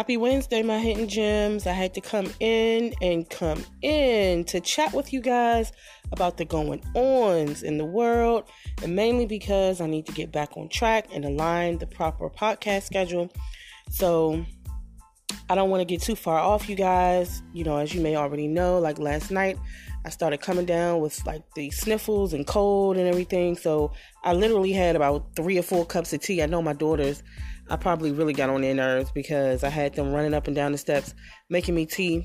Happy Wednesday, my hidden gems. I had to come in and come in to chat with you guys about the going ons in the world, and mainly because I need to get back on track and align the proper podcast schedule. So, I don't want to get too far off, you guys. You know, as you may already know, like last night, I started coming down with like the sniffles and cold and everything. So, I literally had about three or four cups of tea. I know my daughters I probably really got on their nerves because I had them running up and down the steps making me tea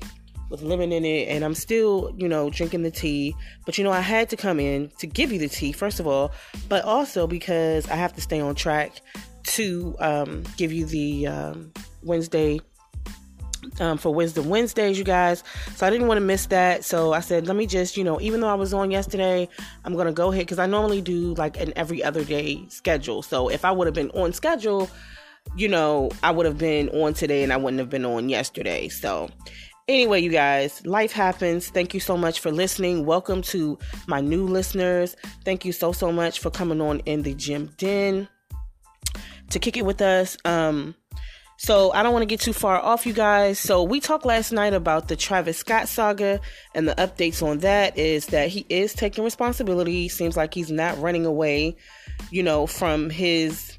with lemon in it and I'm still, you know, drinking the tea. But you know, I had to come in to give you the tea first of all, but also because I have to stay on track to um, give you the um, Wednesday um, for Wisdom Wednesdays, you guys. So I didn't want to miss that. So I said, let me just, you know, even though I was on yesterday, I'm going to go ahead because I normally do like an every other day schedule. So if I would have been on schedule, you know, I would have been on today and I wouldn't have been on yesterday. So, anyway, you guys, life happens. Thank you so much for listening. Welcome to my new listeners. Thank you so, so much for coming on in the Gem Den to kick it with us. Um, so I don't want to get too far off, you guys. So we talked last night about the Travis Scott saga, and the updates on that is that he is taking responsibility. Seems like he's not running away, you know, from his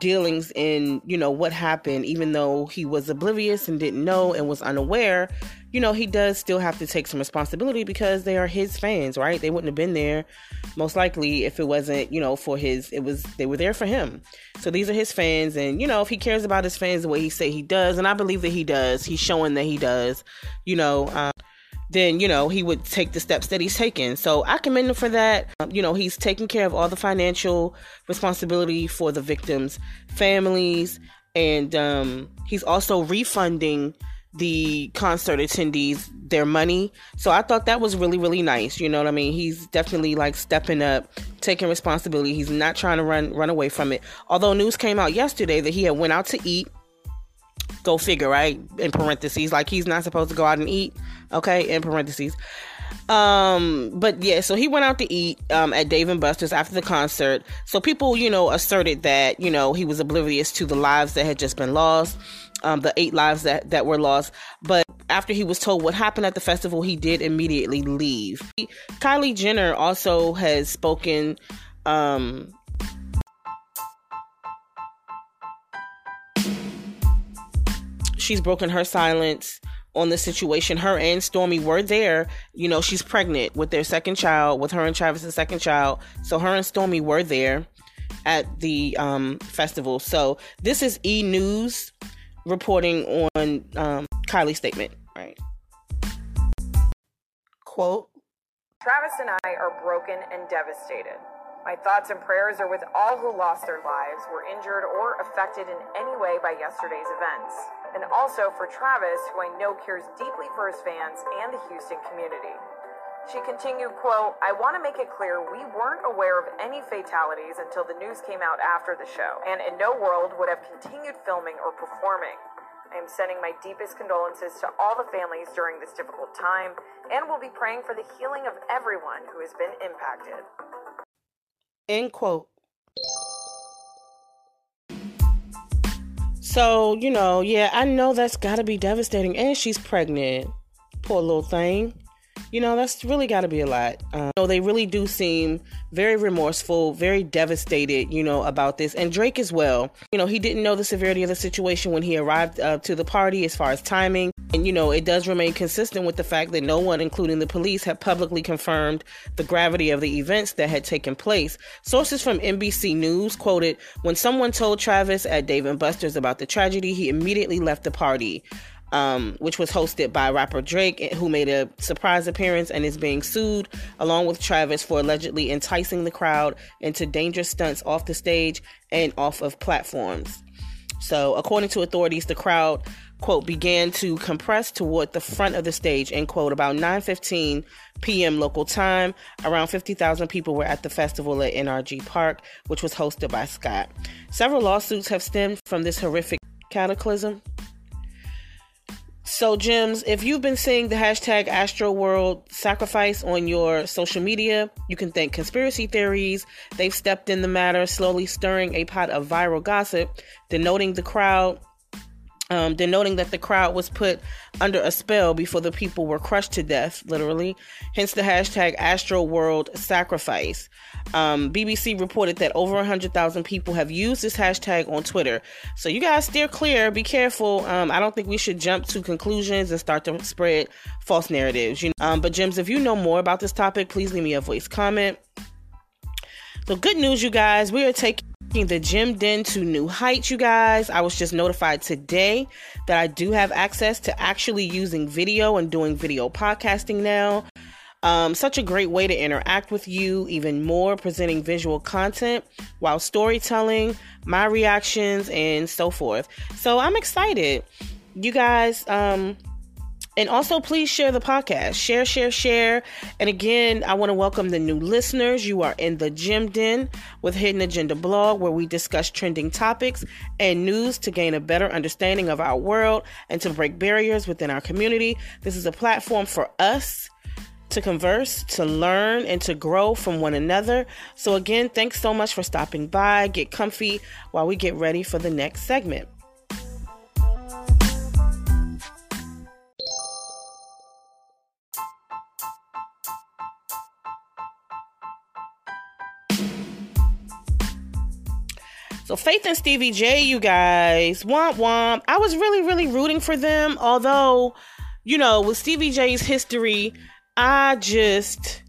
dealings in you know what happened even though he was oblivious and didn't know and was unaware you know he does still have to take some responsibility because they are his fans right? They wouldn't have been there most likely if it wasn't you know for his it was they were there for him. So these are his fans and you know if he cares about his fans the way he say he does and i believe that he does he's showing that he does you know um, then you know he would take the steps that he's taken. So I commend him for that. Um, you know he's taking care of all the financial responsibility for the victims' families, and um, he's also refunding the concert attendees their money. So I thought that was really really nice. You know what I mean? He's definitely like stepping up, taking responsibility. He's not trying to run run away from it. Although news came out yesterday that he had went out to eat Go figure, right? In parentheses, like he's not supposed to go out and eat. Okay, in parentheses. Um, but yeah, so he went out to eat um, at Dave and Buster's after the concert. So people, you know, asserted that you know he was oblivious to the lives that had just been lost, um, the eight lives that that were lost. But after he was told what happened at the festival, he did immediately leave. Kylie Jenner also has spoken um, she's broken her silence on the situation. Her and Stormi were there. You know, she's pregnant with their second child, with her and Travis's second child. So her and Stormi were there at the um, festival. So this is E News reporting on um, Kylie's statement. Right. Quote. Travis and I are broken and devastated. My thoughts and prayers are with all who lost their lives, were injured, or affected in any way by yesterday's events and also for Travis, who I know cares deeply for his fans and the Houston community. She continued, quote, I want to make it clear we weren't aware of any fatalities until the news came out after the show, and in no world would have continued filming or performing. I am sending my deepest condolences to all the families during this difficult time, and will be praying for the healing of everyone who has been impacted. End quote. So, you know, yeah, I know that's got to be devastating. And she's pregnant. Poor little thing. You know, that's really got to be a lot. Um, know, they really do seem very remorseful, very devastated, you know, about this. And Drake as well. You know, he didn't know the severity of the situation when he arrived uh, to the party as far as timing. And, you know, it does remain consistent with the fact that no one, including the police, have publicly confirmed the gravity of the events that had taken place. Sources from NBC News quoted When someone told Travis at Dave and Buster's about the tragedy, he immediately left the party um, which was hosted by rapper Drake, who made a surprise appearance and is being sued, along with Travis, for allegedly enticing the crowd into dangerous stunts off the stage and off of platforms. So, according to authorities, the crowd quote began to compress toward the front of the stage end quote about 9:15 p.m. local time around 50,000 people were at the festival at NRG Park which was hosted by Scott several lawsuits have stemmed from this horrific cataclysm so, Gems, if you've been seeing the hashtag Astroworld sacrifice on your social media, you can thank conspiracy theories. They've stepped in the matter, slowly stirring a pot of viral gossip, denoting the crowd um, denoting that the crowd was put under a spell before the people were crushed to death, literally. Hence the hashtag Astro World Sacrifice. Um, BBC reported that over 100,000 people have used this hashtag on Twitter. So you guys steer clear, be careful. Um, I don't think we should jump to conclusions and start to spread false narratives. You know? um, but, Gems, if you know more about this topic, please leave me a voice comment. So, good news, you guys. We are taking the Gem Den to new heights, you guys. I was just notified today that I do have access to actually using video and doing video podcasting now. Um, such a great way to interact with you even more, presenting visual content while storytelling, my reactions, and so forth. So I'm excited. You guys, um, and also, please share the podcast. Share, share, share. And again, I want to welcome the new listeners. You are in the Gem Den with Hidden Agenda blog, where we discuss trending topics and news to gain a better understanding of our world and to break barriers within our community. This is a platform for us to converse, to learn, and to grow from one another. So, again, thanks so much for stopping by. Get comfy while we get ready for the next segment. So Faith and Stevie J, you guys, womp womp. I was really, really rooting for them. Although, you know, with Stevie J's history, I just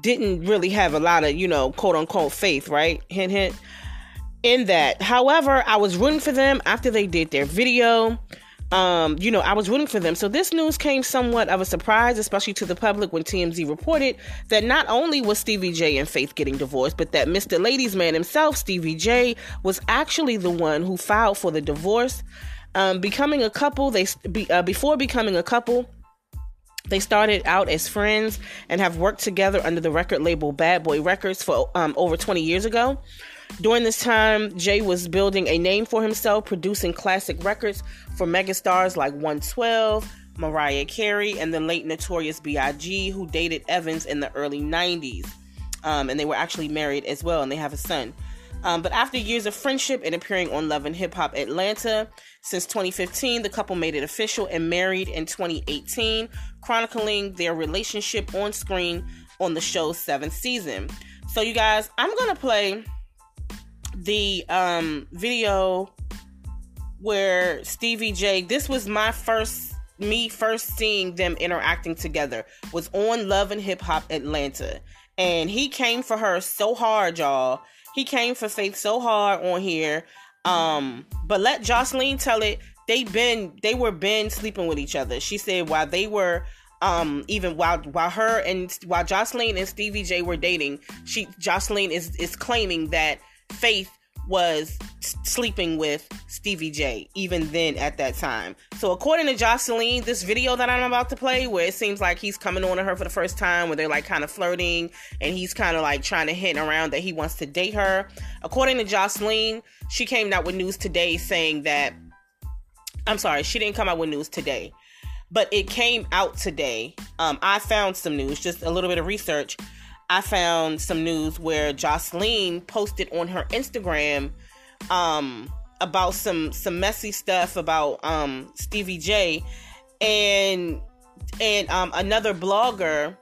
didn't really have a lot of, you know, quote unquote faith, right? Hint, hint. In that. However, I was rooting for them after they did their video um, you know, I was rooting for them. So this news came somewhat of a surprise, especially to the public when TMZ reported that not only was Stevie J and Faith getting divorced, but that Mr. Ladies Man himself, Stevie J, was actually the one who filed for the divorce. Um, becoming a couple, they uh, before becoming a couple, they started out as friends and have worked together under the record label Bad Boy Records for um, over 20 years ago. During this time, Jay was building a name for himself, producing classic records for megastars like 112, Mariah Carey, and the late Notorious B.I.G., who dated Evans in the early 90s. Um, and they were actually married as well, and they have a son. Um, but after years of friendship and appearing on Love and Hip Hop Atlanta, since 2015, the couple made it official and married in 2018, chronicling their relationship on screen on the show's seventh season. So, you guys, I'm to play the um, video where Stevie J, this was my first, me first seeing them interacting together, was on Love and Hip Hop Atlanta. And he came for her so hard, y'all. He came for Faith so hard on here. Um, but let Joseline tell it. They been they were been sleeping with each other. She said while they were um even while while her and while Joseline and Stevie J were dating, she Joseline is is claiming that Faith was sleeping with Stevie J, even then at that time. So, according to Joseline, this video that I'm about to play, where it seems like he's coming on to her for the first time, where they're like kind of flirting and he's kind of like trying to hint around that he wants to date her. According to Joseline, she came out with news today saying that. I'm sorry, she didn't come out with news today, but it came out today. Um, I found some news, just a little bit of research I found some news where Joseline posted on her Instagram um, about some some messy stuff about um, Stevie J. And and um, another blogger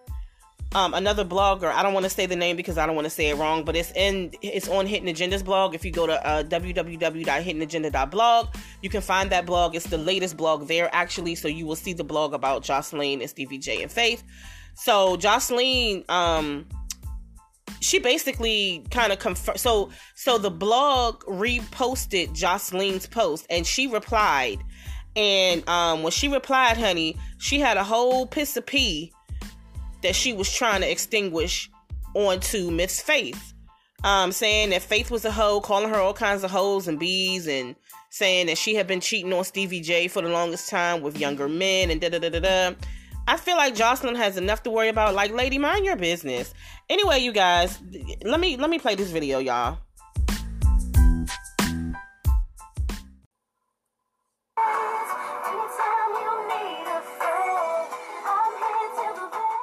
um, another blogger i don't want to say the name because i don't want to say it wrong but it's in it's on hidden agendas blog. If you go to uh, www.hiddenagenda.blog you can find that blog. It's the latest blog there actually so you will see the blog about Joseline and stevie j and faith. So Joseline um she basically kind of confirmed. So, so the blog reposted Joseline's post, and she replied. And um, when she replied, honey, she had a whole piss of pee that she was trying to extinguish onto Miss Faith, um, saying that Faith was a hoe, calling her all kinds of hoes and bees, and saying that she had been cheating on Stevie J for the longest time with younger men, and da da da da da. I feel like Joseline has enough to worry about. Like, lady, mind your business. Anyway, you guys, let me let me play this video, y'all.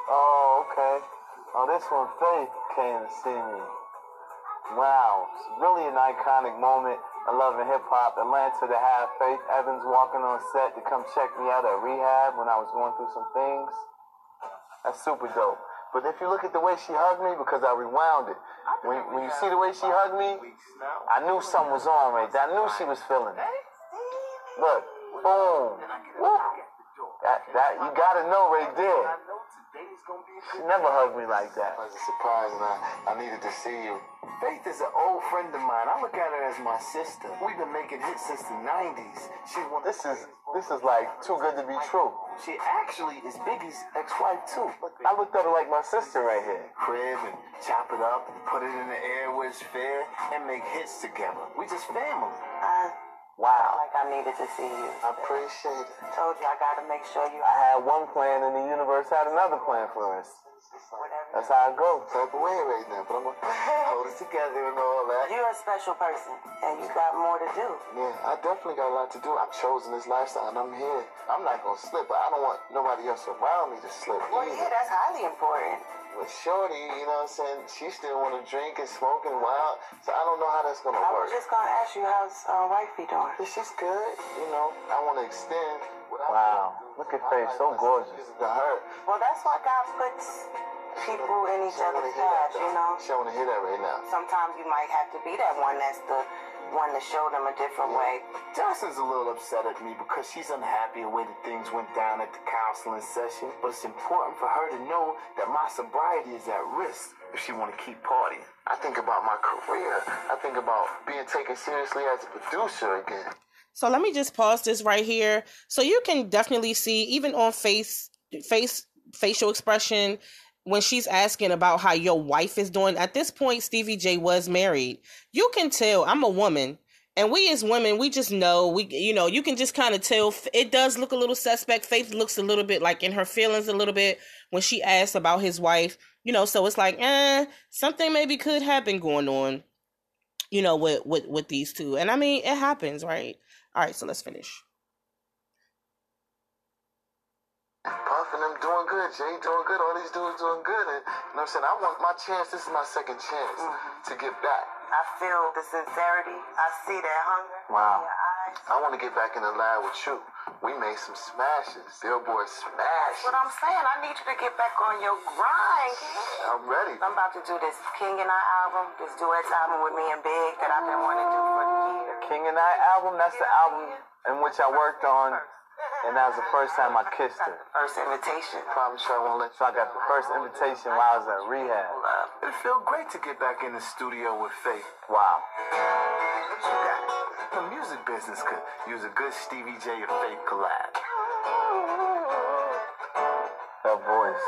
Oh, okay. Oh, this one Faith came to see me. Wow, it's really an iconic moment. I Love and Hip Hop. Atlanta to have Faith Evans walking on set to come check me out at rehab when I was going through some things. That's super dope. But if you look at the way she hugged me, because I rewound it, when, when you see the way she hugged me, I knew something was on right there. I knew she was feeling it. Look, boom. Woo. That, that, you gotta know right there. She never hugged me like that. It was a surprise, and I, I needed to see you. Faith is an old friend of mine. I look at her as my sister. We've been making hits since the 90s. She's one This is this is like too good to be true. She actually is Biggie's ex-wife, too. I looked at her like my sister right here. Crib and chop it up, and put it in the air where it's fair, and make hits together. We just family. I Wow. like I needed to see you. I appreciate it. Told you I gotta make sure you I had one plan and the universe had another plan for us. whatever. That's how I go. Type of way right now, but I'm gonna hold it together and all that. You're a special person, and you got more to do. Yeah, I definitely got a lot to do. I've chosen this lifestyle and I'm here. I'm not gonna slip, but I don't want nobody else around me to slip. Well, either. yeah, that's highly important. But Shorty, you know what I'm saying? She still want to drink and smoke and wild. So I don't know how that's going to work. I was just gonna ask you how's uh, wifey doing. But she's good, you know. I want to extend. what Wow. wanna. Look at Faith, so gorgeous. To her. Well, that's why God puts people in each She don't want other's to hear that. paths, you know. She don't want to hear that right now. Sometimes you might have to be that one that's the one to show them a different way. Joseline's a little upset at me because she's unhappy with the way that things went down at the counseling session. But it's important for her to know that my sobriety is at risk if she want to keep partying. I think about my career. I think about being taken seriously as a producer again. So let me just pause this right here. So you can definitely see, even on face face facial expression, when she's asking about how your wife is doing. At this point, Stevie J was married. You can tell. I'm a woman. And we as women, we just know we, you know, you can just kind of tell. It does look a little suspect. Faith looks a little bit like in her feelings a little bit when she asks about his wife. You know, so it's like, eh, something maybe could have been going on. You know, with with with these two, and I mean, it happens, right? All right, so let's finish. Puff and them doing good. Jay doing good. All these dudes doing good. And you know what I'm saying? I want my chance. This is my second chance to get back. I feel the sincerity. I see that hunger Wow. in your eyes. I want to get back in the lab with you. We made some smashes. Billboard That's smashes. what I'm saying. I need you to get back on your grind. kid. I'm ready. I'm about to do this King and I album, this duets album with me and Big that I've been wanting to do for years. King and I album, that's the album in which I worked on, and that was the first time I kissed her. First invitation. Promise you I won't let you. So I got the first invitation while I was at rehab. It felt great to get back in the studio with Faith. Wow. What you got? The music business could use a good Stevie J and Faith collab. That voice.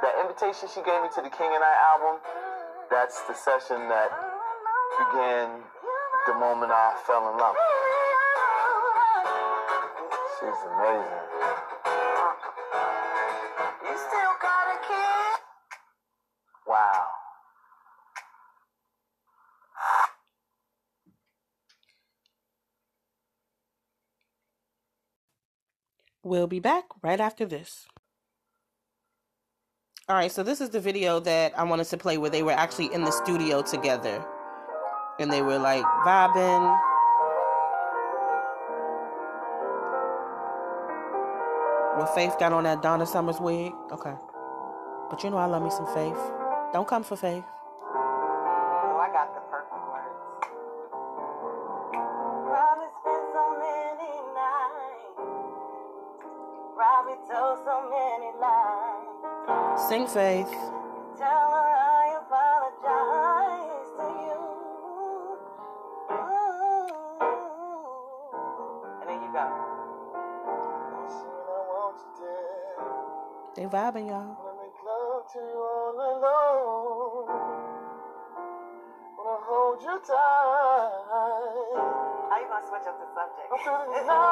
That invitation she gave me to the King and I album, that's the session that began the moment I fell in love. She's amazing. You still got a kid? Wow. We'll be back right after this. All right, so this is the video that I wanted to play where they were actually in the studio together. And they were like vibing. When Faith got on that Donna Summers wig. Okay. But you know I love me some Faith. Don't come for Faith. Oh, I got the perfect words. Probably spent so many nights. Probably told so many lies. Sing Faith. They vibing, y'all. Wanna make to you all alone. Wanna hold you tight. How you gonna switch up the subject? Through the night.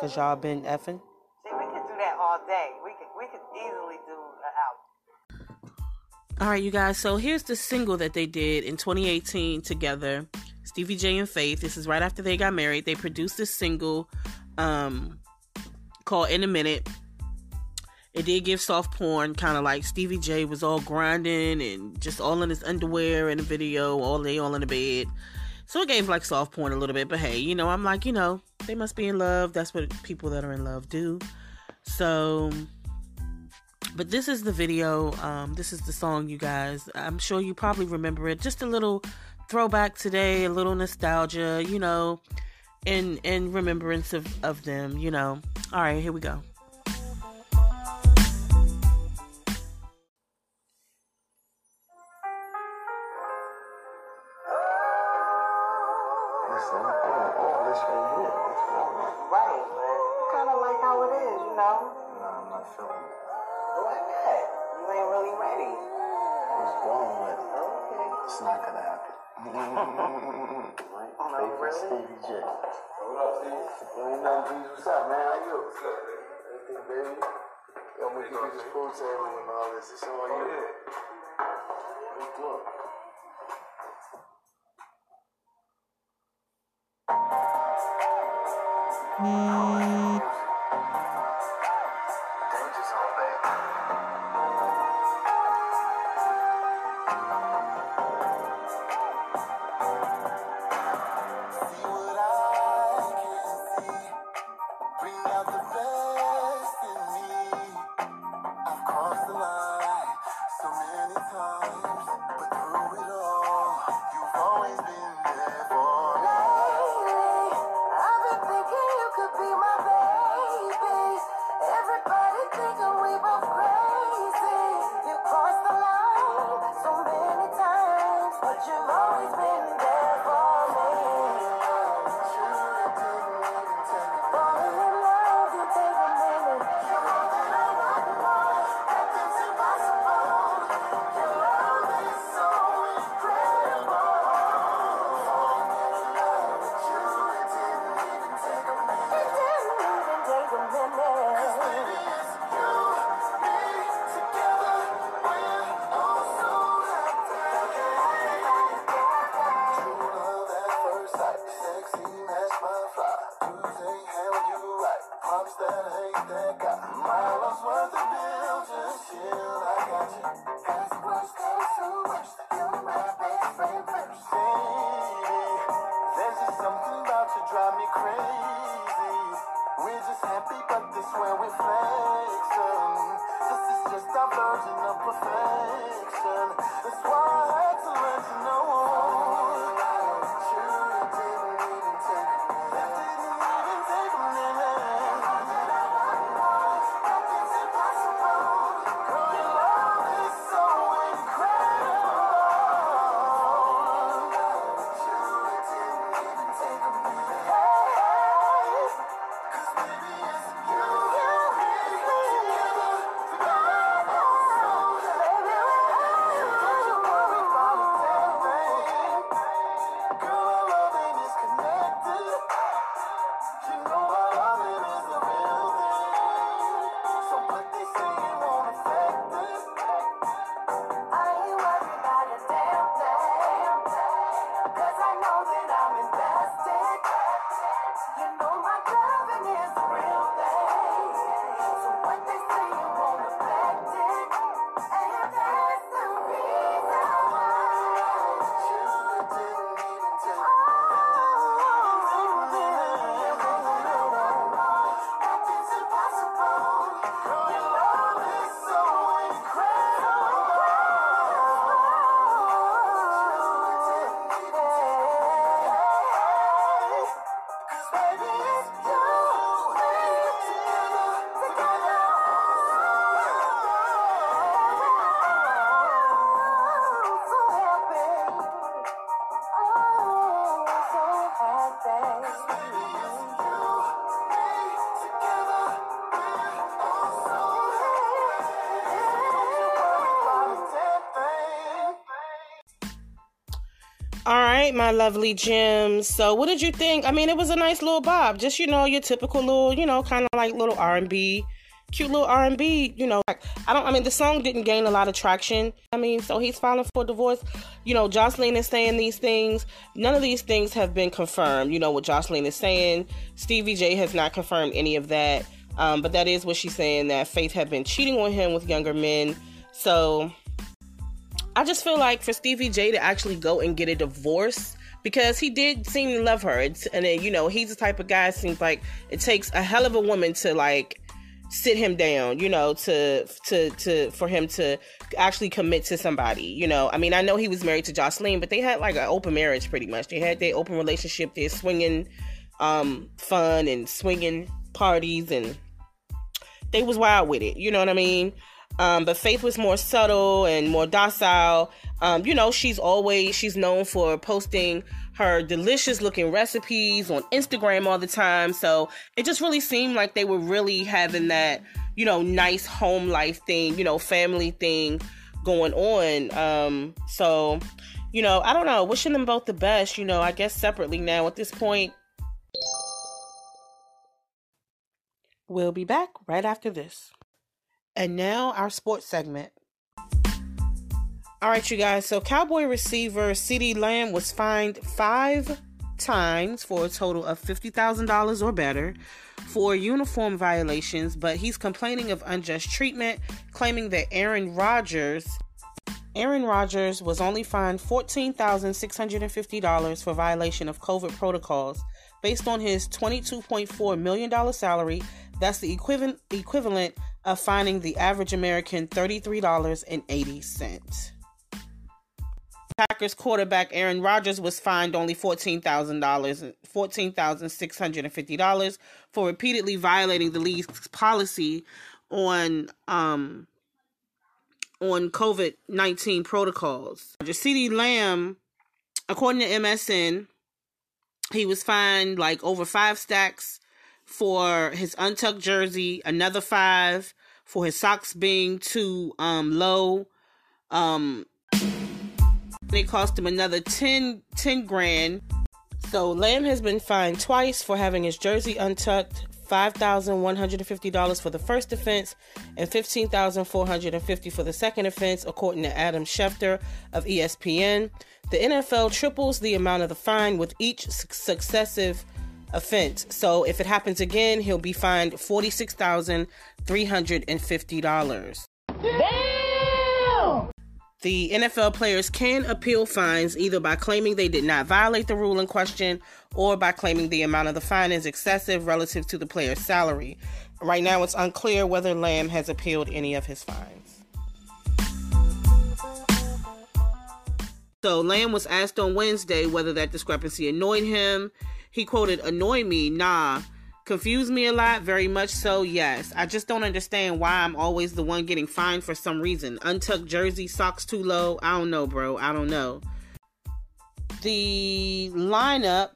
Cause y'all been effing. See, we could do that all day. We could we could easily do an album. All right, you guys. So here's the single that they did in 2018 together. Stevie J and Faith. This is right after they got married. They produced this single um, called "In a Minute." it did give soft porn, kind of like Stevie J was all grinding and just all in his underwear in the video, all day, all in the bed. So it gave like soft porn a little bit, but hey, you know, I'm like, you know, they must be in love. That's what people that are in love do. So, but this is the video. Um, this is the song, you guys. I'm sure you probably remember it. Just a little throwback today, a little nostalgia, you know, in in remembrance of of them, you know. All right, here we go. Oh, my God. All right, my lovely gems. So, what did you think? I mean, it was a nice little bob. Just you know, your typical little, you know, kind of like little R and B, cute little R and B. You know, like I don't. I mean, the song didn't gain a lot of traction. I mean, so he's filing for divorce. You know, Joseline is saying these things. None of these things have been confirmed. You know what Joseline is saying. Stevie J has not confirmed any of that. Um, but that is what she's saying that Faith had been cheating on him with younger men. So I just feel like for Stevie J to actually go and get a divorce because he did seem to love her. It's, and then, you know, he's the type of guy seems like it takes a hell of a woman to like sit him down, you know, to to to for him to actually commit to somebody, you know. I mean, I know he was married to Joseline, but they had like an open marriage pretty much. They had their open relationship, their swinging um fun and swinging parties and they was wild with it, you know what I mean? Um, but Faith was more subtle and more docile. Um, you know, she's always she's known for posting her delicious looking recipes on Instagram all the time. So it just really seemed like they were really having that, you know, nice home life thing, you know, family thing going on. Um, so, you know, I don't know, wishing them both the best, you know, I guess separately now at this point. We'll be back right after this. And now our sports segment. All right, you guys. So, Cowboy receiver CeeDee Lamb was fined five times for a total of $50,000 or better for uniform violations, but he's complaining of unjust treatment, claiming that Aaron Rodgers Aaron Rodgers was only fined $14,650 for violation of COVID protocols. Based on his $22.4 million salary, that's the equivalent equivalent of finding the average American $33.80. Packers quarterback Aaron Rodgers was fined only $14,000, $14,650 for repeatedly violating the league's policy on um on COVID-19 protocols. CeeDee Lamb, according to MSN, he was fined like over 5 stacks for his untucked jersey, another 5 for his socks being too um low. Um it cost him another 10, 10 grand. So Lamb has been fined twice for having his jersey untucked, $5,150 for the first offense and $15,450 for the second offense, according to Adam Schefter of ESPN. The NFL triples the amount of the fine with each successive offense. So if it happens again, he'll be fined $46,350. The NFL players can appeal fines either by claiming they did not violate the rule in question or by claiming the amount of the fine is excessive relative to the player's salary. Right now, it's unclear whether Lamb has appealed any of his fines. So, Lamb was asked on Wednesday whether that discrepancy annoyed him. He quoted, Annoy me? Nah. Confuse me a lot? Very much so, yes. I just don't understand why I'm always the one getting fined for some reason. Untucked jersey, socks too low. I don't know, bro. I don't know. The lineup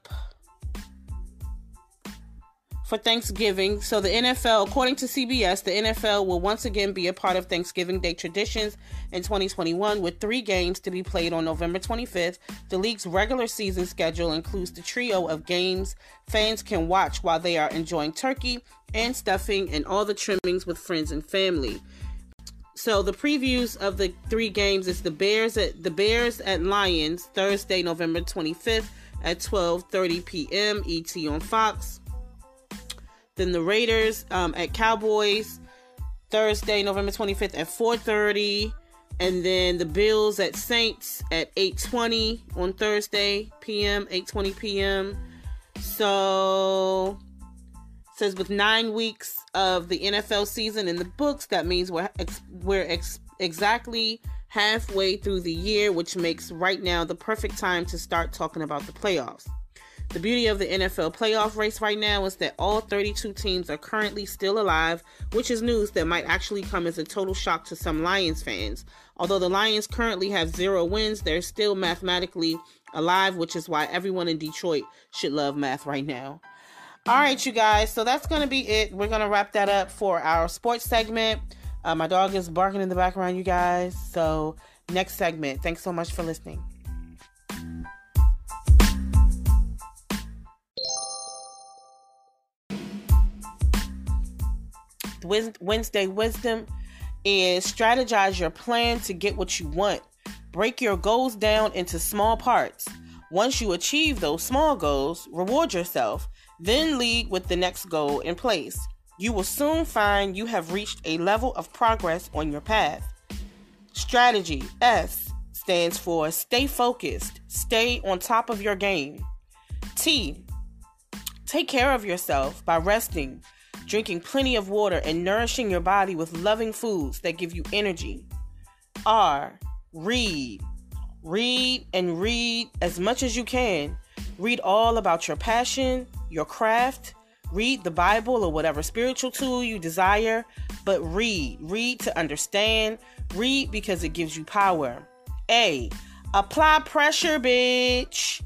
for Thanksgiving. So the NFL, according to CBS, the NFL will once again be a part of Thanksgiving Day traditions in 2021 with three games to be played on November 25th. The league's regular season schedule includes the trio of games fans can watch while they are enjoying turkey and stuffing and all the trimmings with friends and family. So the previews of the three games is the Bears at the Bears at Lions Thursday, November 25th at 12:30 p.m. ET on Fox. Then the Raiders um, at Cowboys Thursday, November 25th at 4:30, and then the Bills at Saints at 8:20 on Thursday p.m. 8:20 p.m. So says with nine weeks of the NFL season in the books, that means we're ex- we're ex- exactly halfway through the year, which makes right now the perfect time to start talking about the playoffs. The beauty of the NFL playoff race right now is that all 32 teams are currently still alive, which is news that might actually come as a total shock to some Lions fans. Although the Lions currently have zero wins, they're still mathematically alive, which is why everyone in Detroit should love math right now. All right, you guys, so that's going to be it. We're going to wrap that up for our sports segment. Uh, my dog is barking in the background, you guys. So, next segment. Thanks so much for listening. Wednesday wisdom is strategize your plan to get what you want. Break your goals down into small parts. Once you achieve those small goals, reward yourself, then lead with the next goal in place. You will soon find you have reached a level of progress on your path. Strategy S stands for stay focused, stay on top of your game. T, take care of yourself by resting, drinking plenty of water, and nourishing your body with loving foods that give you energy. R, read. Read and read as much as you can. Read all about your passion, your craft. Read the Bible or whatever spiritual tool you desire, but read. Read to understand. Read because it gives you power. A. Apply pressure, bitch.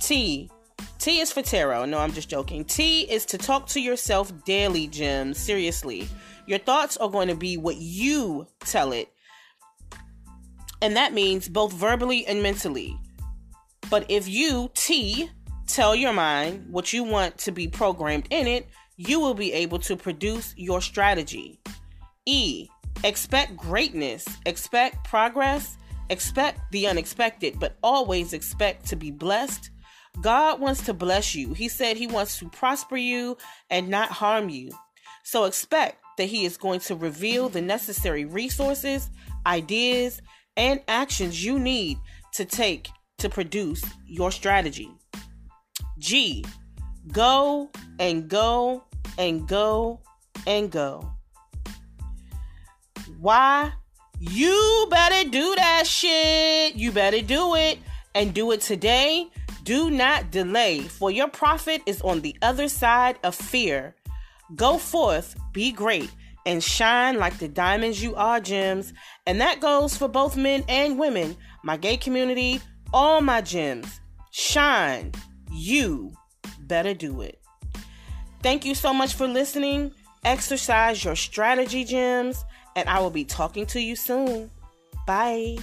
T. T is for tarot. No, I'm just joking. T is to talk to yourself daily, Jim. Seriously. Your thoughts are going to be what you tell it. And that means both verbally and mentally. But if you, T, tell your mind what you want to be programmed in it, you will be able to produce your strategy. E, expect greatness, expect progress, expect the unexpected, but always expect to be blessed. God wants to bless you. He said He wants to prosper you and not harm you. So expect that He is going to reveal the necessary resources, ideas, and actions you need to take to produce your strategy. G, go and go and go and go. Why? You better do that shit. You better do it and do it today. Do not delay, for your profit is on the other side of fear. Go forth, be great, and shine like the diamonds you are, gems. And that goes for both men and women, my gay community, all my gems. Shine. You better do it. Thank you so much for listening. Exercise your strategy, gems, and I will be talking to you soon. Bye.